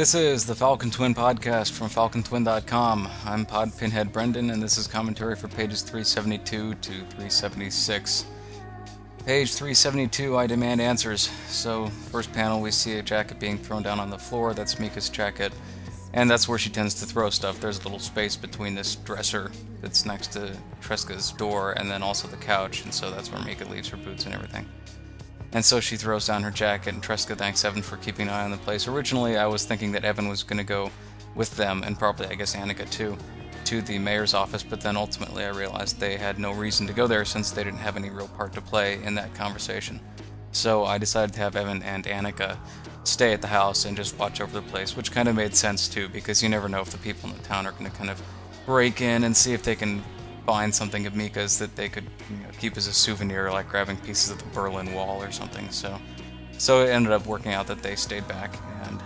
This is the Falcon Twin podcast from falcontwin.com. I'm Pod Pinhead Brendan, and this is commentary for pages 372 to 376. Page 372, I demand answers. So, first panel, we see a jacket being thrown down on the floor. That's Mika's jacket. And that's where she tends to throw stuff. There's a little space between this dresser that's next to Tresca's door and then also the couch, and so that's where Mika leaves her boots and everything. And so she throws down her jacket, and Tresca thanks Evan for keeping an eye on the place. Originally, I was thinking that Evan was going to go with them, and probably, I guess, Annika too, to the mayor's office, but then ultimately I realized they had no reason to go there since they didn't have any real part to play in that conversation. So I decided to have Evan and Annika stay at the house and just watch over the place, which kind of made sense too, because you never know if the people in the town are going to kind of break in and see if they can find something of Mika's that they could you know, keep as a souvenir, like grabbing pieces of the Berlin Wall or something. So, so it ended up working out that they stayed back and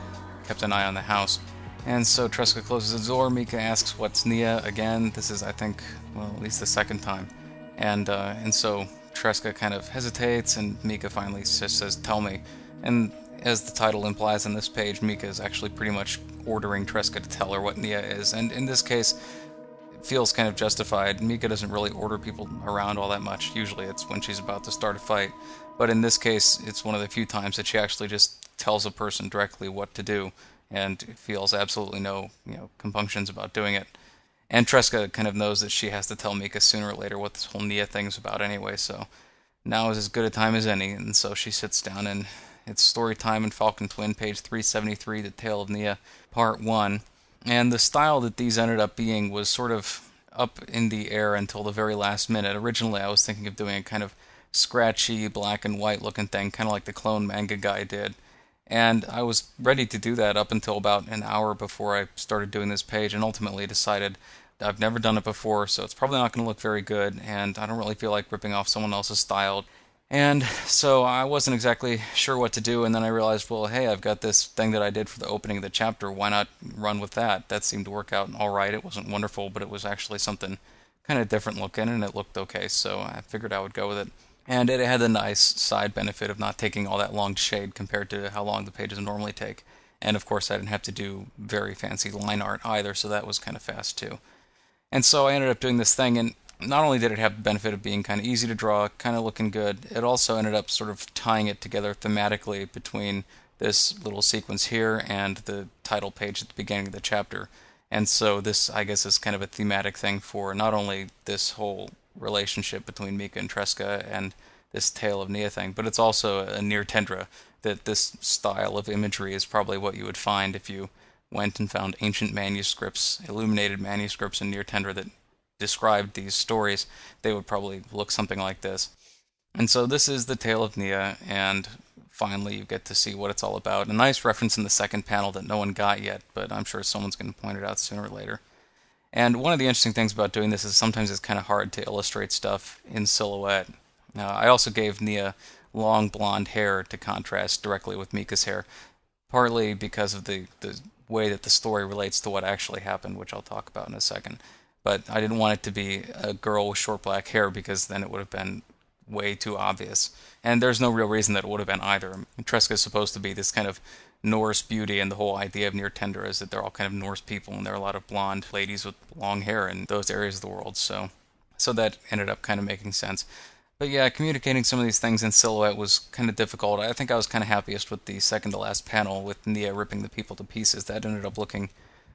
kept an eye on the house. And so Tresca closes the door. Mika asks, "What's Nia?" Again, this is, I think, well, at least the second time. And uh, and so Tresca kind of hesitates, and Mika finally just says, "Tell me." And as the title implies on this page, Mika is actually pretty much ordering Tresca to tell her what Nia is. And in this case, feels kind of justified. Mika doesn't really order people around all that much. Usually it's when she's about to start a fight. But in this case, it's one of the few times that she actually just tells a person directly what to do and feels absolutely no, you know, compunctions about doing it. And Tresca kind of knows that she has to tell Mika sooner or later what this whole Nia thing's about anyway, so now is as good a time as any, and so she sits down and it's story time in Falcon Twin, page 373, The Tale of Nia, part 1. And the style that these ended up being was sort of up in the air until the very last minute. Originally, I was thinking of doing a kind of scratchy black and white looking thing, kind of like the clone manga guy did. And I was ready to do that up until about an hour before I started doing this page, and ultimately decided I've never done it before, so it's probably not going to look very good, and I don't really feel like ripping off someone else's style. And so I wasn't exactly sure what to do, and then I realized, well, hey, I've got this thing that I did for the opening of the chapter. Why not run with that? That seemed to work out all right. It wasn't wonderful, but it was actually something kind of different looking, and it looked okay, so I figured I would go with it. And it had the nice side benefit of not taking all that long to shade compared to how long the pages normally take. And of course, I didn't have to do very fancy line art either, so that was kind of fast too. And so I ended up doing this thing, and not only did it have the benefit of being kind of easy to draw, kind of looking good, it also ended up sort of tying it together thematically between this little sequence here and the title page at the beginning of the chapter. And so this, I guess, is kind of a thematic thing for not only this whole relationship between Mika and Tresca and this tale of Nia thing, but it's also a near tendra that this style of imagery is probably what you would find if you went and found ancient manuscripts, illuminated manuscripts in near tendra that described these stories, they would probably look something like this. And so this is the tale of Nia, and finally you get to see what it's all about. A nice reference in the second panel that no one got yet, but I'm sure someone's going to point it out sooner or later. And one of the interesting things about doing this is sometimes it's kind of hard to illustrate stuff in silhouette. I also gave Nia long blonde hair to contrast directly with Mika's hair, partly because of the, the way that the story relates to what actually happened, which I'll talk about in a second but I didn't want it to be a girl with short black hair because then it would have been way too obvious. And there's no real reason that it would have been either. Tresca is supposed to be this kind of Norse beauty, and the whole idea of Near Tendra is that they're all kind of Norse people, and there are a lot of blonde ladies with long hair in those areas of the world. So, so that ended up kind of making sense. But yeah, communicating some of these things in silhouette was kind of difficult. I think I was kind of happiest with the second to last panel with Nia ripping the people to pieces. That ended up looking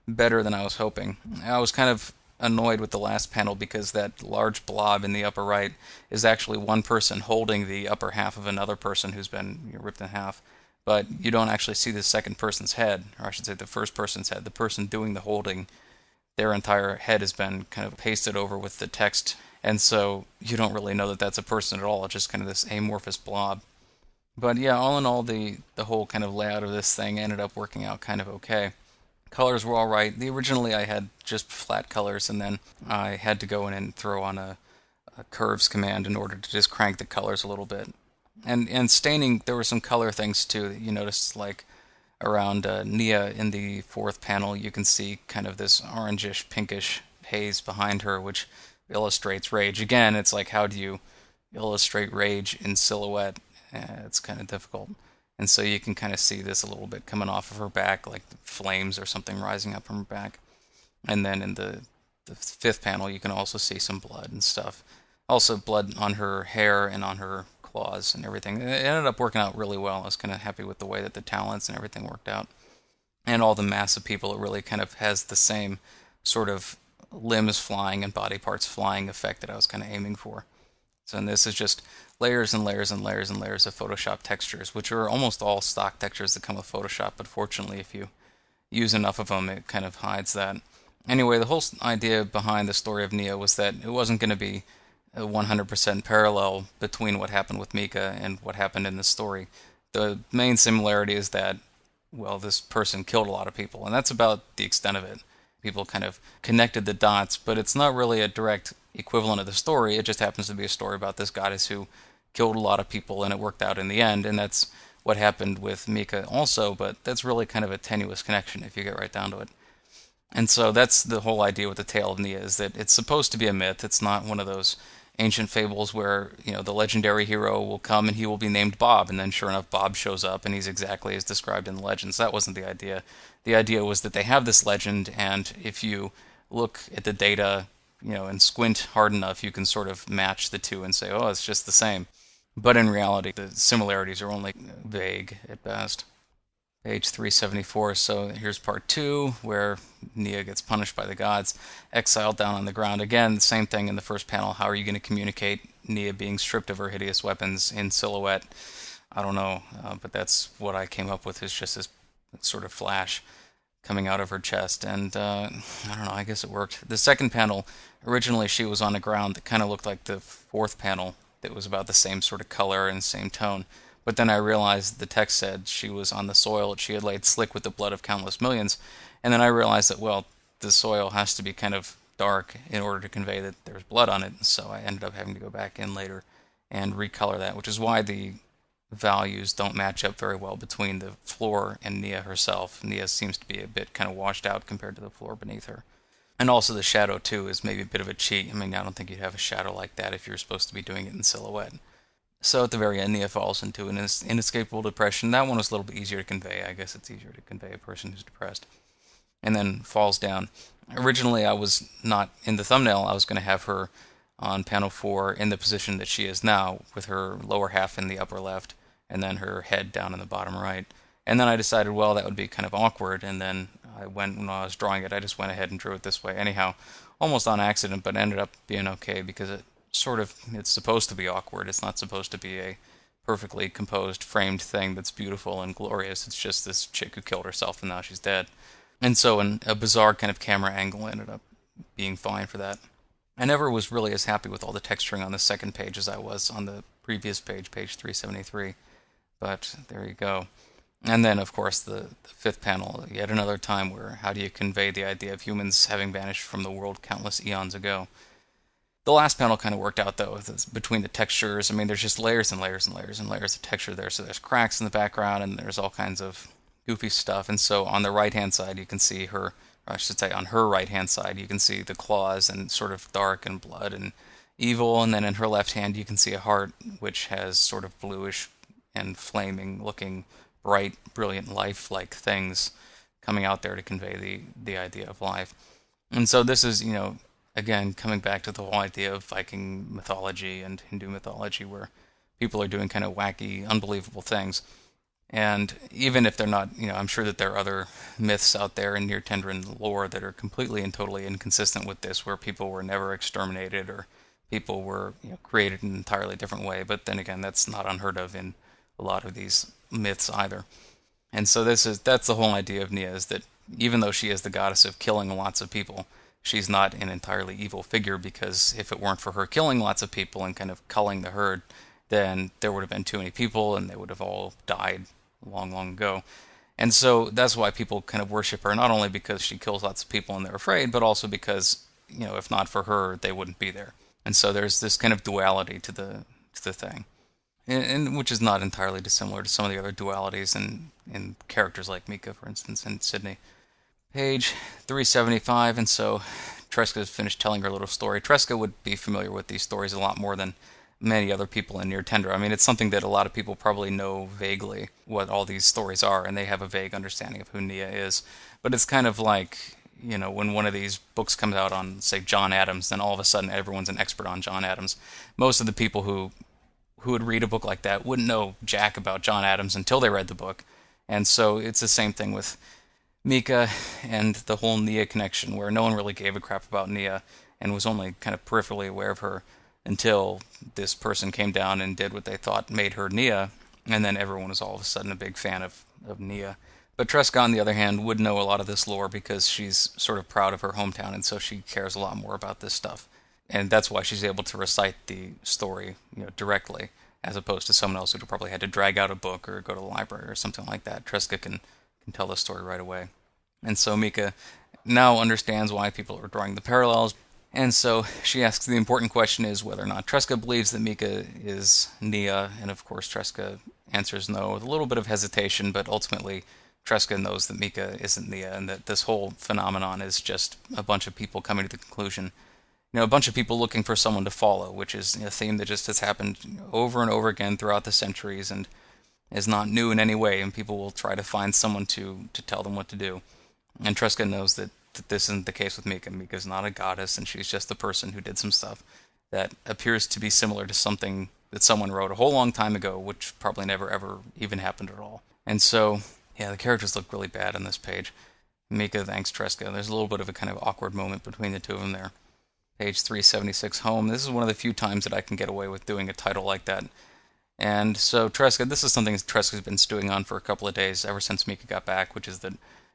better than I was hoping. I was kind of annoyed with the last panel because that large blob in the upper right is actually one person holding the upper half of another person who's been ripped in half. But you don't actually see the second person's head, or I should say the first person's head. The person doing the holding, their entire head has been kind of pasted over with the text, and so you don't really know that that's a person at all. It's just kind of this amorphous blob. But yeah, all in all, the the whole kind of layout of this thing ended up working out kind of okay colors were all right. The originally I had just flat colors, and then I had to go in and throw on a, a, curves command in order to just crank the colors a little bit. And and staining, there were some color things too. that You noticed like around uh, Nia in the fourth panel, you can see kind of this orangish, pinkish haze behind her, which illustrates rage. Again, it's like how do you illustrate rage in silhouette? Uh, it's kind of difficult. And so you can kind of see this a little bit coming off of her back, like flames or something rising up from her back. And then in the, the fifth panel, you can also see some blood and stuff. Also, blood on her hair and on her claws and everything. It ended up working out really well. I was kind of happy with the way that the talents and everything worked out. And all the mass of people, it really kind of has the same sort of limbs flying and body parts flying effect that I was kind of aiming for. So and this is just layers and layers and layers and layers of Photoshop textures, which are almost all stock textures that come with Photoshop, but fortunately if you use enough of them, it kind of hides that. Anyway, the whole idea behind the story of Nia was that it wasn't going to be a 100% parallel between what happened with Mika and what happened in the story. The main similarity is that, well, this person killed a lot of people, and that's about the extent of it. People kind of connected the dots, but it's not really a direct equivalent of the story. It just happens to be a story about this goddess who killed a lot of people and it worked out in the end. And that's what happened with Mika also, but that's really kind of a tenuous connection if you get right down to it. And so that's the whole idea with the tale of Nia is that it's supposed to be a myth. It's not one of those ancient fables where you know the legendary hero will come and he will be named Bob, and then sure enough Bob shows up and he's exactly as described in the legends. That wasn't the idea. The idea was that they have this legend, and if you look at the data you know, and squint hard enough, you can sort of match the two and say, oh, it's just the same. But in reality, the similarities are only vague at best. Page 374. So here's part two, where Nia gets punished by the gods, exiled down on the ground. Again, the same thing in the first panel. How are you going to communicate Nia being stripped of her hideous weapons in silhouette? I don't know, uh, but that's what I came up with. Is just this sort of flash coming out of her chest, and uh, I don't know. I guess it worked. The second panel, originally she was on the ground that kind of looked like the fourth panel that was about the same sort of color and same tone. But then I realized the text said she was on the soil that she had laid slick with the blood of countless millions, and then I realized that well, the soil has to be kind of dark in order to convey that there's blood on it. And So I ended up having to go back in later and recolor that, which is why the values don't match up very well between the floor and Nia herself. Nia seems to be a bit kind of washed out compared to the floor beneath her. And also the shadow too is maybe a bit of a cheat. I mean, I don't think you'd have a shadow like that if you're supposed to be doing it in silhouette. So at the very end, Nia falls into an inescapable depression. That one was a little bit easier to convey. I guess it's easier to convey a person who's depressed. And then falls down. Originally, I was not in the thumbnail. I was going to have her on panel 4 in the position that she is now, with her lower half in the upper left and then her head down in the bottom right. And then I decided, well, that would be kind of awkward. And then I went, when I was drawing it, I just went ahead and drew it this way. Anyhow, almost on accident, but ended up being okay because it sort of, it's supposed to be awkward. It's not supposed to be a perfectly composed, framed thing that's beautiful and glorious. It's just this chick who killed herself and now she's dead. And so a bizarre kind of camera angle ended up being fine for that. I never was really as happy with all the texturing on the second page as I was on the previous page, page 373. But there you go. And then, of course, the, the, fifth panel, yet another time where how do you convey the idea of humans having vanished from the world countless eons ago? The last panel kind of worked out, though, between the textures. I mean, there's just layers and layers and layers and layers of texture there. So there's cracks in the background, and there's all kinds of goofy stuff. And so on the right hand side, you can see her, I should say, on her right hand side, you can see the claws and sort of dark and blood and evil. And then in her left hand, you can see a heart, which has sort of bluish and flaming looking bright, brilliant life like things coming out there to convey the, the idea of life. And so this is, you know, again, coming back to the whole idea of Viking mythology and Hindu mythology where people are doing kind of wacky, unbelievable things. And even if they're not, you know, I'm sure that there are other myths out there in Near Tendran lore that are completely and totally inconsistent with this, where people were never exterminated or people were you know, created in an entirely different way. But then again, that's not unheard of in a lot of these myths either. And so this is that's the whole idea of Nia is that even though she is the goddess of killing lots of people, she's not an entirely evil figure because if it weren't for her killing lots of people and kind of culling the herd, then there would have been too many people and they would have all died long, long ago. And so that's why people kind of worship her, not only because she kills lots of people and they're afraid, but also because, you know, if not for her, they wouldn't be there. And so there's this kind of duality to the to the thing and, and, which is not entirely dissimilar to some of the other dualities in, in characters like Mika, for instance, in Sydney. Page 375, and so Tresca finished telling her little story. Tresca would be familiar with these stories a lot more than many other people in Near Tendra. I mean, it's something that a lot of people probably know vaguely what all these stories are, and they have a vague understanding of who Nia is. But it's kind of like, you know, when one of these books comes out on, say, John Adams, then all of a sudden everyone's an expert on John Adams. Most of the people who who would read a book like that wouldn't know jack about John Adams until they read the book. And so it's the same thing with Mika and the whole Nia connection, where no one really gave a crap about Nia and was only kind of peripherally aware of her until this person came down and did what they thought made her Nia, and then everyone was all of a sudden a big fan of, of Nia. But Tresca, on the other hand, would know a lot of this lore because she's sort of proud of her hometown, and so she cares a lot more about this stuff. And that's why she's able to recite the story, you know, directly, as opposed to someone else who'd probably had to drag out a book or go to the library or something like that. Tresca can can tell the story right away. And so Mika now understands why people are drawing the parallels, and so she asks the important question is whether or not Tresca believes that Mika is Nia, and of course Tresca answers no with a little bit of hesitation, but ultimately Tresca knows that Mika isn't Nia, and that this whole phenomenon is just a bunch of people coming to the conclusion. You know, a bunch of people looking for someone to follow, which is a theme that just has happened over and over again throughout the centuries and is not new in any way, and people will try to find someone to, to tell them what to do. And Tresca knows that that this isn't the case with Mika. Mika's not a goddess, and she's just the person who did some stuff that appears to be similar to something that someone wrote a whole long time ago, which probably never ever even happened at all. And so, yeah, the characters look really bad on this page. Mika thanks Tresca. There's a little bit of a kind of awkward moment between the two of them there. Page 376, home. This is one of the few times that I can get away with doing a title like that. And so Tresca, this is something Tresca's been stewing on for a couple of days ever since Mika got back, which is that,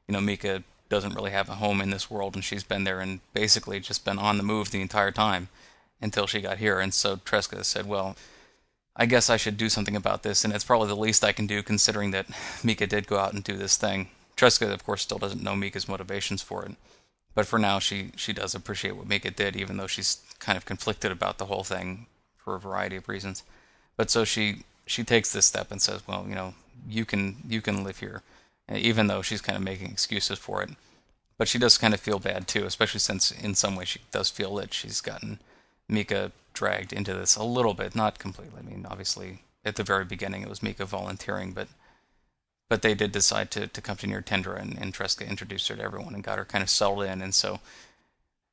you know, Mika doesn't really have a home in this world, and she's been there and basically just been on the move the entire time until she got here. And so Tresca said, Well, I guess I should do something about this, and it's probably the least I can do considering that Mika did go out and do this thing. Tresca, of course, still doesn't know Mika's motivations for it. But for now, she, she does appreciate what Mika did, even though she's kind of conflicted about the whole thing for a variety of reasons. But so she she takes this step and says, "Well, you know, you can you can live here." Even though she's kind of making excuses for it. But she does kind of feel bad too, especially since in some way she does feel that she's gotten Mika dragged into this a little bit, not completely. I mean, obviously at the very beginning it was Mika volunteering, but but they did decide to, to come to near Tendra and, and Tresca introduced her to everyone and got her kind of settled in and so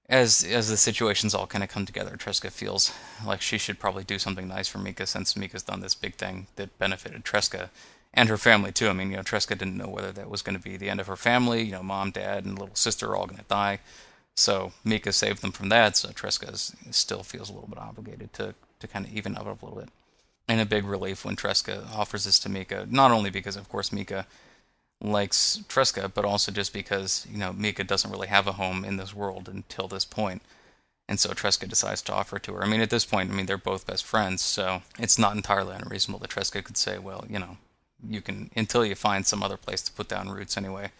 as as the situations all kind of come together, Tresca feels like she should probably do something nice for Mika since Mika's done this big thing that benefited Tresca and her family too. I mean, you know, Tresca didn't know whether that was going to be the end of her family. You know, mom, dad, and little sister are all going to die. So Mika saved them from that. So Tresca still feels a little bit obligated to to kind of even up a little bit. And a big relief when Tresca offers this to Mika, not only because of course Mika likes Tresca, but also just because you know Mika doesn't really have a home in this world until this point. And so Tresca decides to offer to her. I mean, at this point, I mean, they're both best friends, so it's not entirely unreasonable that Tresca could say, well, you know, you can until you find some other place to put down roots anyway.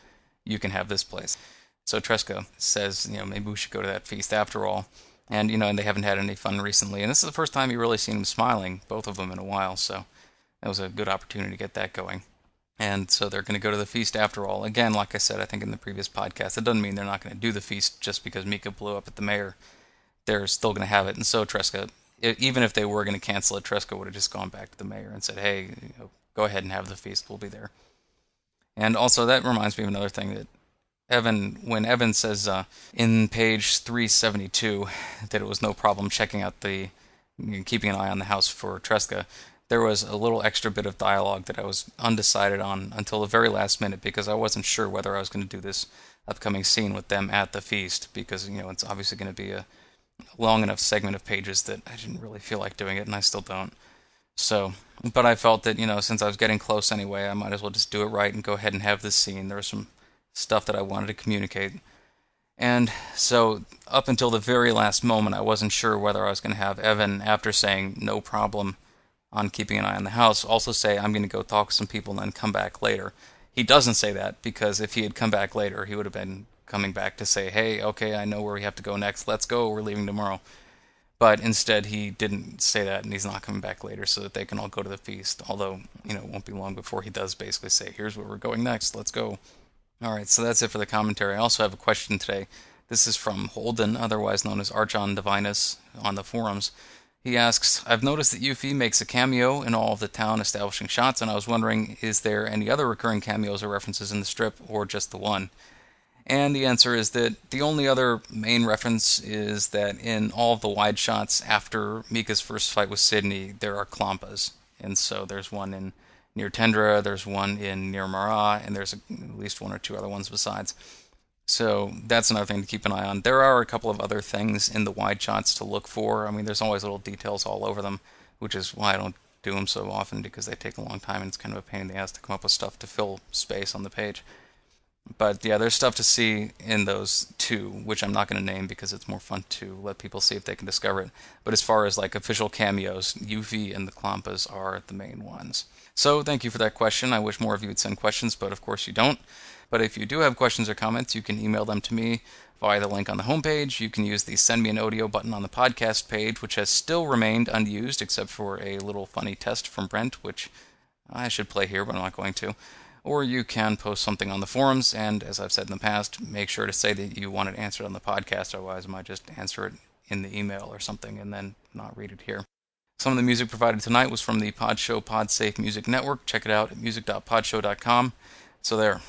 You can have this place. So Tresca says, you know, maybe we should go to that feast after all. And you know, and they haven't had any fun recently. And this is the first time you really seen them smiling, both of them in a while. So that was a good opportunity to get that going. And so they're going to go to the feast after all. Again, like I said, I think in the previous podcast, it doesn't mean they're not going to do the feast just because Mika blew up at the mayor. They're still going to have it. And so Tresca, even if they were going to cancel it, Tresca would have just gone back to the mayor and said, "Hey, you know, go ahead and have the feast. We'll be there. And also, that reminds me of another thing that Evan, when Evan says uh, in page 372 that it was no problem checking out the, keeping an eye on the house for Tresca, there was a little extra bit of dialogue that I was undecided on until the very last minute because I wasn't sure whether I was going to do this upcoming scene with them at the feast because, you know, it's obviously going to be a long enough segment of pages that I didn't really feel like doing it, and I still don't. So, but I felt that, you know, since I was getting close anyway, I might as well just do it right and go ahead and have this scene. There was some stuff that I wanted to communicate. And so, up until the very last moment, I wasn't sure whether I was going to have Evan, after saying no problem on keeping an eye on the house, also say, I'm going to go talk to some people and then come back later. He doesn't say that because if he had come back later, he would have been coming back to say, hey, okay, I know where we have to go next. Let's go. We're leaving tomorrow. But instead, he didn't say that, and he's not coming back later so that they can all go to the feast. Although, you know, it won't be long before he does basically say, Here's where we're going next, let's go. Alright, so that's it for the commentary. I also have a question today. This is from Holden, otherwise known as Archon Divinus, on the forums. He asks, I've noticed that Yuffie makes a cameo in all of the town establishing shots, and I was wondering, is there any other recurring cameos or references in the strip, or just the one? And the answer is that the only other main reference is that in all the wide shots after Mika's first fight with Sydney, there are Clampas. And so there's one in near Tendra, there's one in near Mara, and there's at least one or two other ones besides. So that's another thing to keep an eye on. There are a couple of other things in the wide shots to look for. I mean, there's always little details all over them, which is why I don't do them so often because they take a long time and it's kind of a pain in the ass to come up with stuff to fill space on the page. But yeah, there's stuff to see in those two, which I'm not going to name because it's more fun to let people see if they can discover it. But as far as like official cameos, Yuffie and the Clampas are the main ones. So thank you for that question. I wish more of you would send questions, but of course you don't. But if you do have questions or comments, you can email them to me via the link on the homepage. You can use the send me an audio button on the podcast page, which has still remained unused except for a little funny test from Brent, which I should play here, but I'm not going to. Or you can post something on the forums, and as I've said in the past, make sure to say that you want it answered on the podcast, otherwise, I might just answer it in the email or something and then not read it here. Some of the music provided tonight was from the Podshow Podsafe Music Network. Check it out at music.podshow.com. So there.